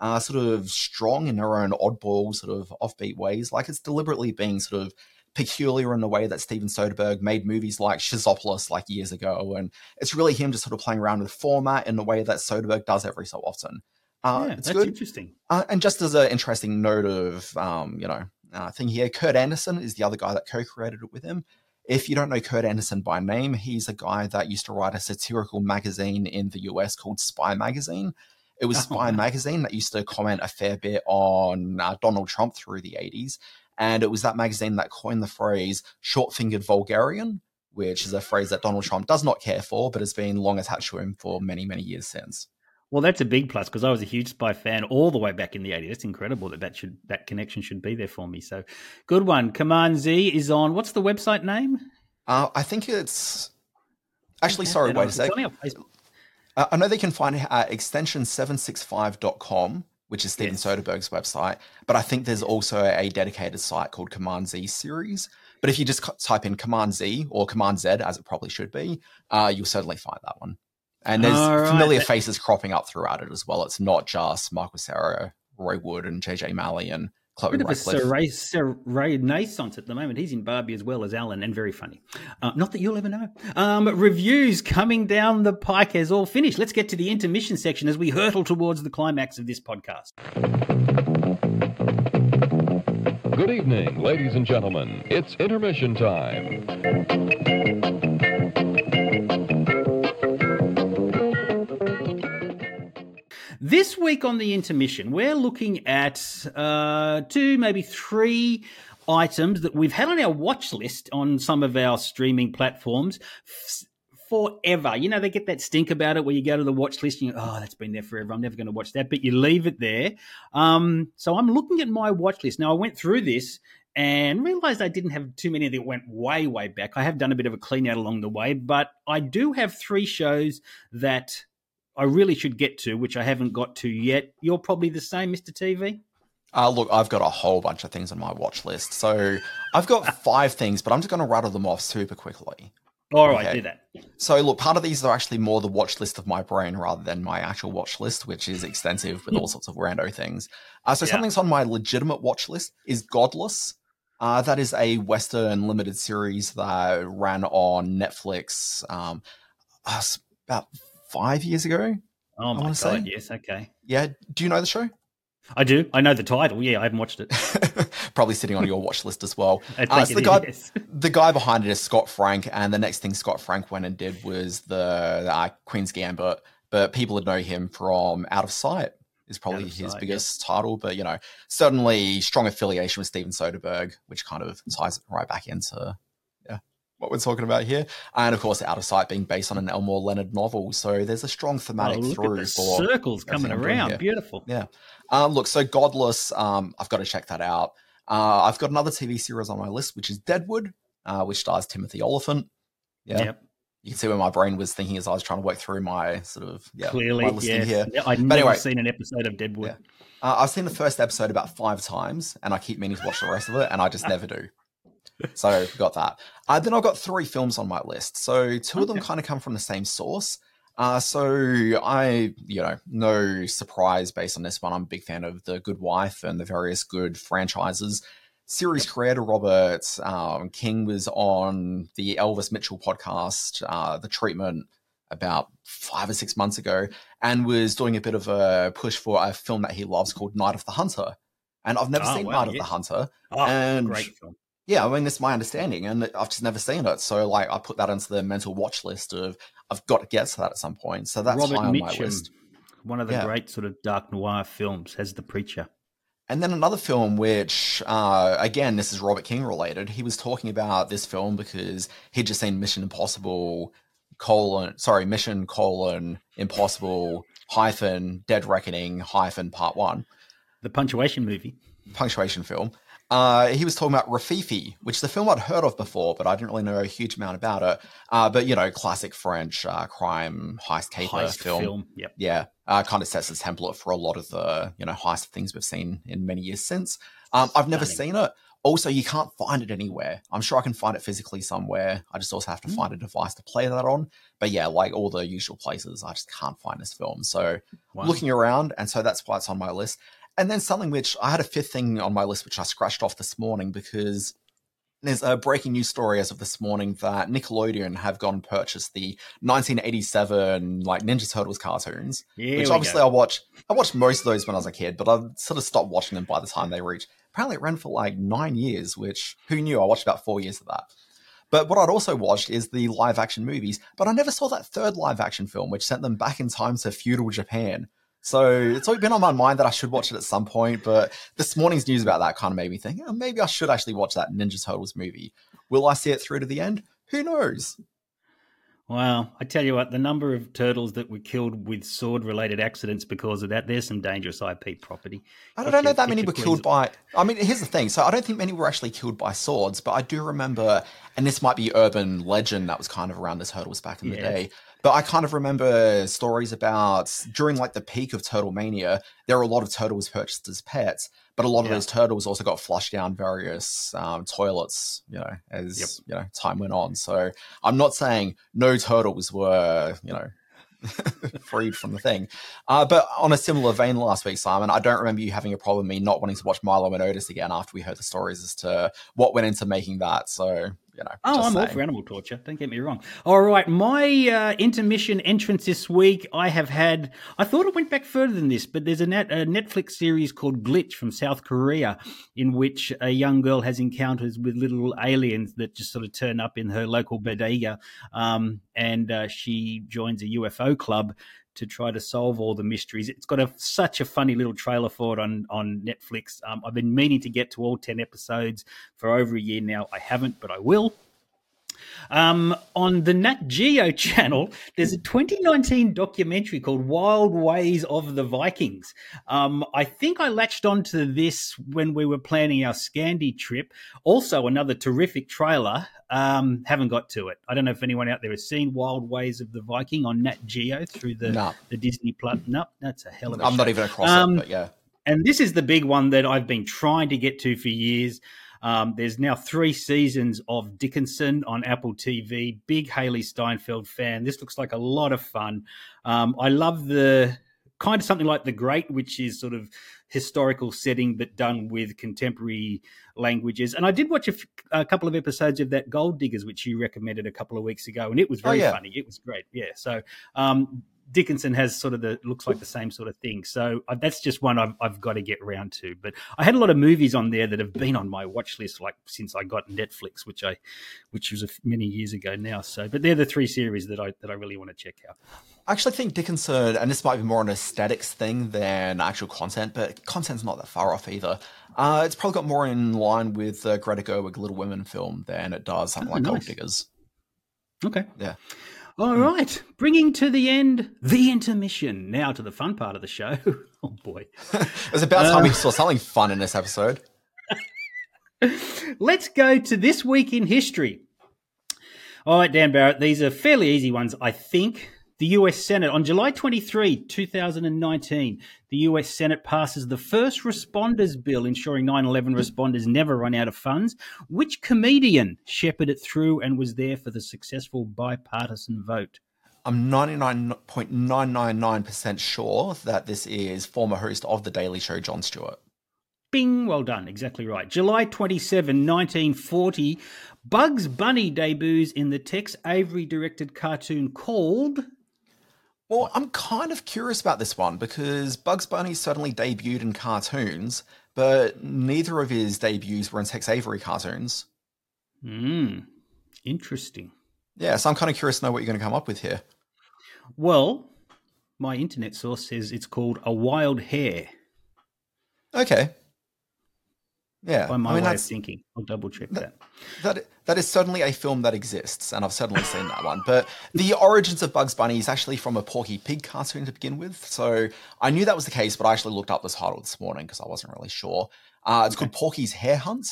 uh, sort of strong in their own oddball, sort of offbeat ways. Like it's deliberately being sort of peculiar in the way that Steven Soderbergh made movies like Schizopolis like years ago. And it's really him just sort of playing around with format in the way that Soderbergh does every so often. Uh, yeah, it's that's good. interesting. Uh, and just as an interesting note of, um, you know, uh, thing here, Kurt Andersen is the other guy that co-created it with him. If you don't know Kurt Andersen by name, he's a guy that used to write a satirical magazine in the US called Spy Magazine. It was oh, Spy wow. Magazine that used to comment a fair bit on uh, Donald Trump through the 80s. And it was that magazine that coined the phrase short fingered vulgarian, which is a phrase that Donald Trump does not care for, but has been long attached to him for many, many years since. Well, that's a big plus because I was a huge Spy fan all the way back in the 80s. That's incredible that that should that connection should be there for me. So, good one. Command Z is on. What's the website name? Uh, I think it's actually. Sorry, wait a sec. Uh, I know they can find it at extension765.com which is Steven yes. Soderbergh's website. But I think there's also a dedicated site called Command Z series. But if you just type in Command Z or Command Z, as it probably should be, uh, you'll certainly find that one. And there's right. familiar faces cropping up throughout it as well. It's not just Michael Cera, Roy Wood, and JJ Malley and Chloe Bit of a Cera Renaissance at the moment. He's in Barbie as well as Alan, and very funny. Uh, not that you'll ever know. Um, reviews coming down the pike as all finished. Let's get to the intermission section as we hurtle towards the climax of this podcast. Good evening, ladies and gentlemen. It's intermission time. This week on the intermission, we're looking at uh, two, maybe three items that we've had on our watch list on some of our streaming platforms forever. You know, they get that stink about it where you go to the watch list and you go, oh, that's been there forever. I'm never going to watch that. But you leave it there. Um, so I'm looking at my watch list. Now, I went through this and realized I didn't have too many that went way, way back. I have done a bit of a clean out along the way, but I do have three shows that I really should get to, which I haven't got to yet. You're probably the same, Mr. TV. Uh, look, I've got a whole bunch of things on my watch list. So I've got [laughs] five things, but I'm just going to rattle them off super quickly. All right, Okay. do that. So, look, part of these are actually more the watch list of my brain rather than my actual watch list, which is extensive with all [laughs] sorts of rando things. Uh, so, Yeah. something's on my legitimate watch list is Godless. Uh, that is a Western limited series that ran on Netflix um, uh, about five years ago. Oh my god, say. yes, okay. Yeah. Do you know the show? I do. I know the title. Yeah, I haven't watched it. [laughs] Probably sitting on your watch list as well. [laughs] Uh, so the guy, is. [laughs] the guy behind it is Scott Frank, and the next thing Scott Frank went and did was the uh, Queen's Gambit. But people would know him from Out of Sight is probably his Sight, biggest title. But you know, certainly strong affiliation with Steven Soderbergh, which kind of ties it right back into yeah what we're talking about here. And of course, Out of Sight being based on an Elmore Leonard novel, so there's a strong thematic Oh, through the for circles coming everything I'm doing around. Beautiful. Yeah. Um, look, so Godless, um, I've got to check that out. Uh, I've got another TV series on my list, which is Deadwood, uh, which stars Timothy Olyphant. Yeah. Yep. You can see where my brain was thinking as I was trying to work through my sort of yeah, Clearly, my yes. here. Yeah, I've never anyway, seen an episode of Deadwood. uh, I've seen the first episode about five times, and I keep meaning to watch the rest of it, and I just never do. So got that. Uh, then I've got three films on my list. So two of them kind of come from the same source. Uh, so I, you know, no surprise based on this one. I'm a big fan of The Good Wife and the various good franchises. Series creator Robert um, King was on the Elvis Mitchell podcast, uh, The Treatment, about five or six months ago, and was doing a bit of a push for a film that he loves called Night of the Hunter. And I've never Oh, seen wow, Night of the Hunter. Oh, and great film. Yeah, I mean, that's my understanding, and I've just never seen it. So, like, I put that into the mental watch list of I've got to get to that at some point. So that's Robert high on my list. one of the Yeah. great sort of dark noir films, has The Preacher. And then another film, which uh, again, this is Robert King related. He was talking about this film because he'd just seen Mission Impossible colon, sorry, Mission colon Impossible hyphen Dead Reckoning hyphen Part One. The punctuation movie. punctuation film. Uh, he was talking about Rififi, which is a film I'd heard of before, but I didn't really know a huge amount about it. Uh, but you know, classic French uh, crime heist caper Heist film. film, yep. Yeah, uh, kind of sets the template for a lot of the you know heist things we've seen in many years since. Um, I've never Stunning. seen it. Also, you can't find it anywhere. I'm sure I can find it physically somewhere. I just also have to Hmm. find a device to play that on. But yeah, like all the usual places, I just can't find this film. So Wow. looking around, and so that's why it's on my list. And then something which I had a fifth thing on my list, which I scratched off this morning because there's a breaking news story as of this morning that Nickelodeon have gone and purchased the 1987 like Ninja Turtles cartoons, Here which obviously go. I watched. I watched most of those when I was a kid, but I sort of stopped watching them by the time they reached. Apparently, it ran for like nine years, which who knew? I watched about four years of that. But what I'd also watched is the live action movies, but I never saw that third live action film, which sent them back in time to feudal Japan. So it's always been on my mind that I should watch it at some point. But this morning's news about that kind of made me think, oh, maybe I should actually watch that Ninja Turtles movie. Will I see it through to the end? Who knows? Wow. I tell you what, the number of turtles that were killed with sword related accidents because of that, there's some dangerous IP property. I Get don't know that many were killed by. I mean, here's the thing. So I don't think many were actually killed by swords, but I do remember, and this might be urban legend that was kind of around the turtles back in the day. But I kind of remember stories about during like the peak of Turtle Mania, there were a lot of turtles purchased as pets, but a lot of Yeah. those turtles also got flushed down various um, toilets, you know, as you know time went on. So I'm not saying no turtles were, you know, [laughs] freed from the thing. Uh, but on a similar vein last week, Simon, I don't remember you having a problem with me not wanting to watch Milo and Otis again after we heard the stories as to what went into making that. So, you know. Oh, I'm all for animal torture. Don't get me wrong. All right, my uh, intermission entrance this week, I have had. I thought it went back further than this, but there's a, net, a Netflix series called Glitch from South Korea, in which a young girl has encounters with little aliens that just sort of turn up in her local bodega, um, and uh, she joins a UFO club to try to solve all the mysteries. It's got a, such a funny little trailer for it on on Netflix. Um, I've been meaning to get to all ten episodes for over a year now. I haven't, but I will. Um, on the Nat Geo [laughs] channel, there's a 2019 documentary called Wild Ways of the Vikings. Um, I think I latched onto this when we were planning our Scandi trip. Also, another terrific trailer. Um, haven't got to it. I don't know if anyone out there has seen Wild Ways of the Viking on Nat Geo through the, No. the Disney Plus. No, that's a hell of a I'm not even across Um, it, but yeah. and this is the big one that I've been trying to get to for years. Um, there's now three seasons of Dickinson on Apple TV. Big Hailee Steinfeld fan. This looks like a lot of fun. Um, I love the kind of something like The Great, which is sort of historical setting but done with contemporary languages. And I did watch a, f- a couple of episodes of that Gold Diggers, which you recommended a couple of weeks ago, and it was Oh, very yeah. funny. It was great. Yeah. So um, Dickinson has sort of the looks like the same sort of thing. So uh, that's just one I've, I've got to get around to. But I had a lot of movies on there that have been on my watch list like since I got Netflix, which I which was many years ago now. So, but they're the three series that I that I really want to check out. I actually think Dickinson, and this might be more an aesthetics thing than actual content, but content's not that far off either. Uh, it's probably got more in line with the Greta Gerwig Little Women film than it does something Oh, like Gold nice. Diggers. Okay. Yeah. All right, bringing to the end the intermission. Now to the fun part of the show. [laughs] oh boy, [laughs] It was about time we Uh, saw something fun in this episode. [laughs] Let's go to this week in history. All right, Dan Barrett, these are fairly easy ones, I think. The US Senate, on July 23, 2019, the US Senate passes the first responders bill ensuring 9 11 responders never run out of funds. Which comedian shepherded it through and was there for the successful bipartisan vote? I'm 99.999% sure that this is former host of The Daily Show, Jon Stewart. Bing, well done, exactly right. July 27, 1940, Bugs Bunny debuts in the Tex Avery directed cartoon called. Well, I'm kind of curious about this one because Bugs Bunny suddenly debuted in cartoons, but neither of his debuts were in Tex Avery cartoons. Hmm, interesting. Yeah, so I'm kind of curious to know what you're going to come up with here. Well, my internet source says it's called A Wild Hare. Okay. Yeah, By my I mean way of thinking. I'll double check that. that that is certainly a film that exists, and I've certainly seen that one. But the origins of Bugs Bunny is actually from a Porky Pig cartoon to begin with. So I knew that was the case, but I actually looked up the title this morning because I wasn't really sure. Uh, it's called Porky's Hare Hunt.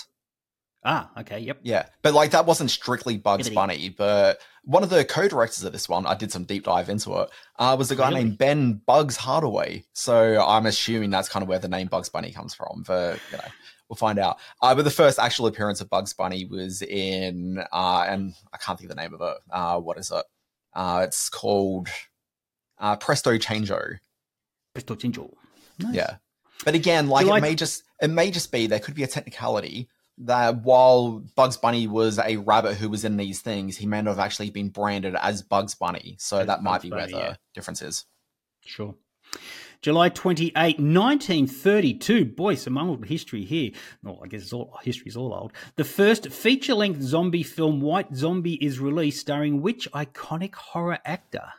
Ah, okay, yep. Yeah, but like that wasn't strictly Bugs. Bunny, but one of the co-directors of this one, I did some deep dive into it, uh, was a guy Really? named Ben Bugs Hardaway. So I'm assuming that's kind of where the name Bugs Bunny comes from. But you know, we'll find out. Uh, but the first actual appearance of Bugs Bunny was in, uh, and I can't think of the name of it. Uh, what is it? Uh, it's called uh, Presto Changeo. Presto Chinjo. Nice. Yeah. But again, like it may just it may just be there could be a technicality that while Bugs Bunny was a rabbit who was in these things, he may not have actually been branded as Bugs Bunny. So As that might Bugs be Bunny, where the yeah. difference is. Sure. July 28, 1932. Boy, some old history here. No, I guess it's all history's all old. The first feature-length zombie film, White Zombie, is released, starring which iconic horror actor?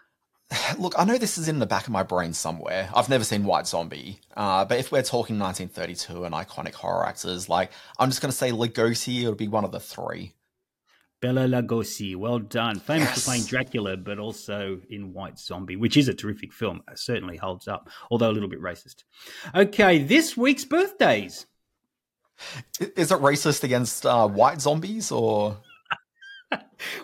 [sighs] Look, I know this is in the back of my brain somewhere. I've never seen White Zombie, uh, but if we're talking 1932 and iconic horror actors, like I'm just going to say Lugosi, it'll be one of the three. Bela Lugosi, well done. Famous Yes. for playing Dracula, but also in White Zombie, which is a terrific film. It certainly holds up, although a little bit racist. Okay, this week's birthdays. Is it racist against uh, white zombies or?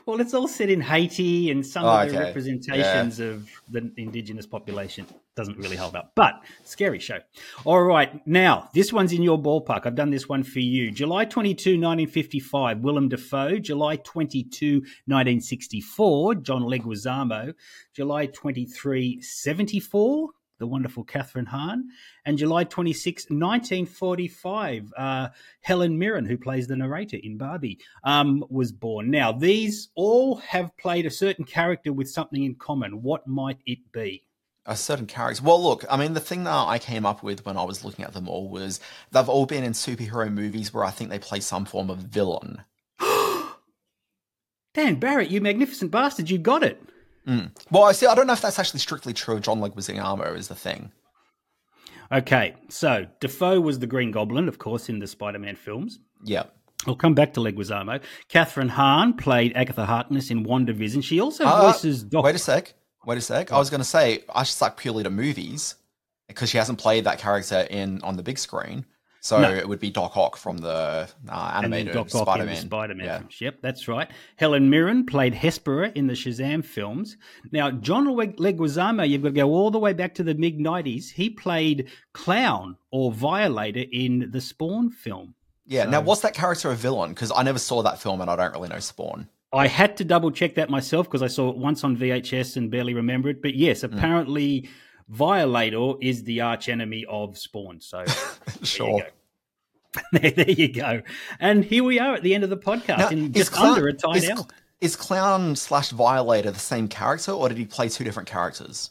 Well, it's all set in Haiti, and some Oh, of the okay. representations of the indigenous population doesn't really hold up. But scary show. All right, now this one's in your ballpark. I've done this one for you. July 22, 1955, Willem Dafoe. July 22, 1964, John Leguizamo. July 23, 74, the wonderful Kathryn Hahn. And July 26, 1945, uh, Helen Mirren, who plays the narrator in Barbie, um, was born. Now, these all have played a certain character with something in common. What might it be? a certain character. Well, look, I mean, the thing that I came up with when I was looking at them all was they've all been in superhero movies where I think they play some form of villain. [gasps] Dan Barrett, you magnificent bastard, you got it. Mm. Well, I see. I don't know if that's actually strictly true John Leguizamo is the thing. Okay, so Dafoe was the Green Goblin, of course, in the Spider Man films. Yeah. I'll come back to Leguizamo. Kathryn Hahn played Agatha Harkness in WandaVision. She also Uh, voices Doc. Wait a sec. Wait a sec. I was going to say I should stuck purely to movies because she hasn't played that character in on the big screen. So No. it would be Doc Ock from the uh, animated Doc Ock Spider-Man. Spider-Man Yeah. Yep, that's right. Helen Mirren played Hespera in the Shazam films. Now, John Leguizamo, you've got to go all the way back to the mid '90s. He played Clown or Violator in the Spawn film. Yeah. So- Now, was that character a villain? Because I never saw that film and I don't really know Spawn. I had to double check that myself because I saw it once on VHS and barely remember it. But yes, Hmm. apparently Violator is the arch enemy of Spawn. So [laughs] Sure. [laughs] there, there you go. And here we are at the end of the podcast Now, in is just Clown- under a is, hour. is Clown slash Violator the same character, or did he play two different characters?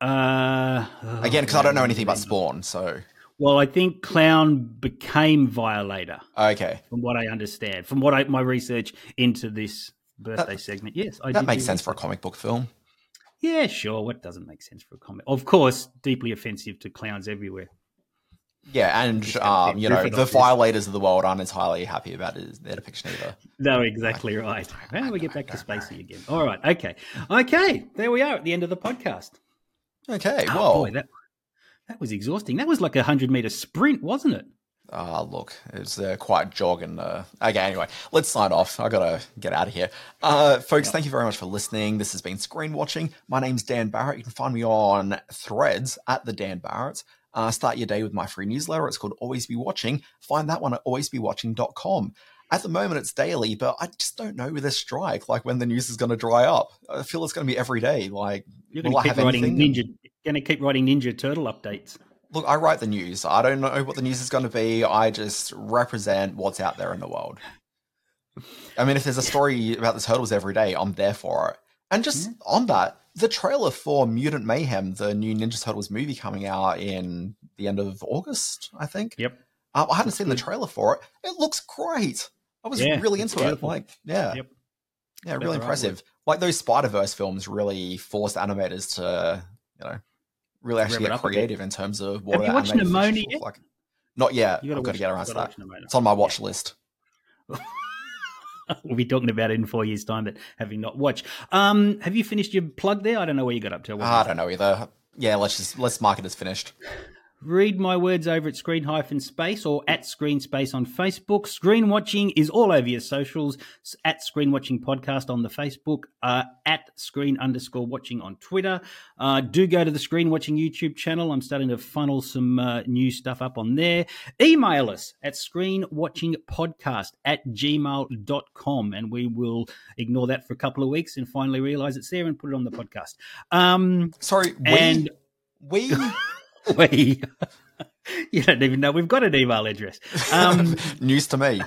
Uh, Again, because I don't know anything about Spawn, so Well, I think Clown became Violator. Okay. From what I understand, from what I my research into this birthday segment, yes, I that makes sense for a comic book film. Yeah, sure. What doesn't make sense for a comic? Of course, deeply offensive to clowns everywhere. Yeah, and um, you know, the violators of the world aren't entirely happy about their depiction either. No, exactly right. Well, we get back to Spacey again. All right, okay, okay. There we are at the end of the podcast. Okay, Oh, well, boy, that that was exhausting. That was like a hundred meter sprint, wasn't it? Ah, look, it's uh, quite jog and uh, okay. Anyway, let's sign off. I gotta get out of here, uh, folks. Thank you very much for listening. This has been Screen Watching. My name's Dan Barrett. You can find me on Threads at the Dan Barrett. Uh, start your day with my free newsletter. It's called Always Be Watching. Find that one at alwaysbewatching.com. At the moment, it's daily, but I just don't know with this strike, like when the news is going to dry up. I feel it's going to be every day. Like, You're going to keep writing? Ninja. Going to keep writing Ninja Turtle updates. Look, I write the news. I don't know what the news is going to be. I just represent what's out there in the world. I mean, if there's a story about the turtles every day, I'm there for it. And just on that, the trailer for Mutant Mayhem, the new Ninja Turtles movie coming out in the end of August, I think. Yep. Um, I hadn't seen the trailer for it. It looks great. I was Yeah, really into it. Like, yeah. Yep. Yeah, Clever really artwork. impressive. Like those Spider Verse films really forced animators to, you know, really actually get up a bit. creative in terms of what Have you watched Nimona yet? like. Not yet. i've got to get around to that. It's on my watch list. [laughs] we'll be talking about it in four years' time, but having not watched. Um, have you finished your plug there? I don't know where you got up to. I don't know either. Yeah, let's just let's mark it as finished. Read my words over at Screen Hyphen Space or at Screen Space on Facebook. Screen Watching is all over your socials. At Screen Watching Podcast on the Facebook. Uh, at Screen underscore Watching on Twitter. Uh, do go to the Screen Watching YouTube channel. I'm starting to funnel some uh, new stuff up on there. Email us at Screen Watching Podcast at gmail.com and we will ignore that for a couple of weeks and finally realize it's there and put it on the podcast. Um, Sorry, we and we [laughs] [laughs] we [laughs] you don't even know. We've got an email address. Um [laughs] news to me.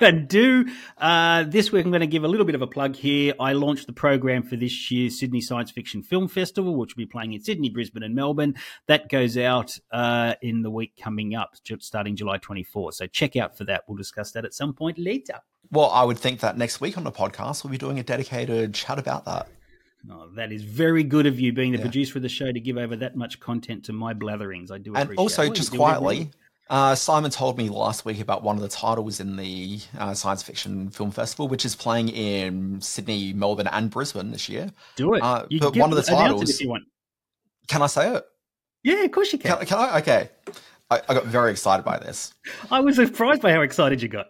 And do uh, this week i'm going to give a little bit of a plug here. I launched the program for this year's sydney science fiction film festival which will be playing in sydney brisbane and melbourne. That goes out uh, in the week coming up starting july 24 so check out for that. We'll discuss that at some point later. Well, I would think that next week on the podcast we'll be doing a dedicated chat about that. Oh, that is very good of you, being the producer of the show, to give over that much content to my blatherings. I do And also, it. Just you do every quietly, uh, Simon told me last week about one of the titles in the uh, science fiction film festival, which is playing in Sydney, Melbourne, and Brisbane this year. Do it. Uh, You but one of the titles. if you want. Can I say it? Yeah, of course you can. Can, can I? Okay. I, I got very excited by this. I was surprised by how excited you got.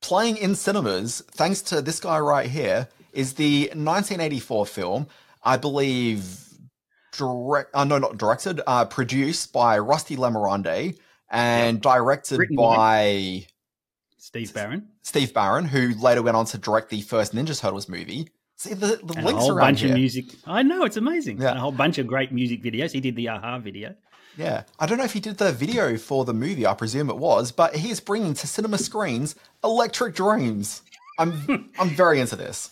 Playing in cinemas, thanks to this guy right here, is the 1984 film, I believe, direct, uh, no, not directed, uh, produced by Rusty Lemorande and directed Written by Steve Barron. Steve Barron, who later went on to direct the first Ninja Turtles movie. See, the, the And a whole around bunch here. of music. I know, it's amazing. Yeah. And a whole bunch of great music videos. He did the Aha video. Yeah, I don't know if he did the video for the movie. I presume it was, but he's bringing to cinema screens Electric Dreams. I'm [laughs] I'm very into this.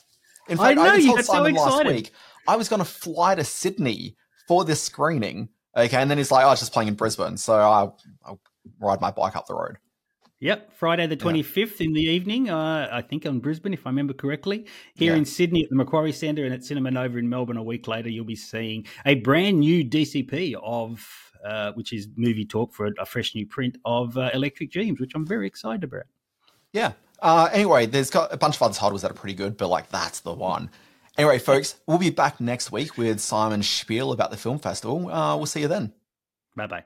In I fact, I, know, you told got so Simon last excited. week I was going to fly to Sydney for this screening. Okay, and then he's like, "Oh, was just playing in Brisbane," so I, I'll ride my bike up the road. Yep, Friday the 25th in the evening, uh, I think on Brisbane, if I remember correctly. Here Yeah. in Sydney at the Macquarie Centre and at Cinema Nova in Melbourne a week later, you'll be seeing a brand new DCP of, uh, which is movie talk for a, a fresh new print of uh, Electric Dreams, which I'm very excited about. Yeah. Uh, anyway, there's got a bunch of other titles that are pretty good, but like that's the one. Anyway, folks, we'll be back next week with Simon Spiel about the film festival. Uh, we'll see you then. Bye bye.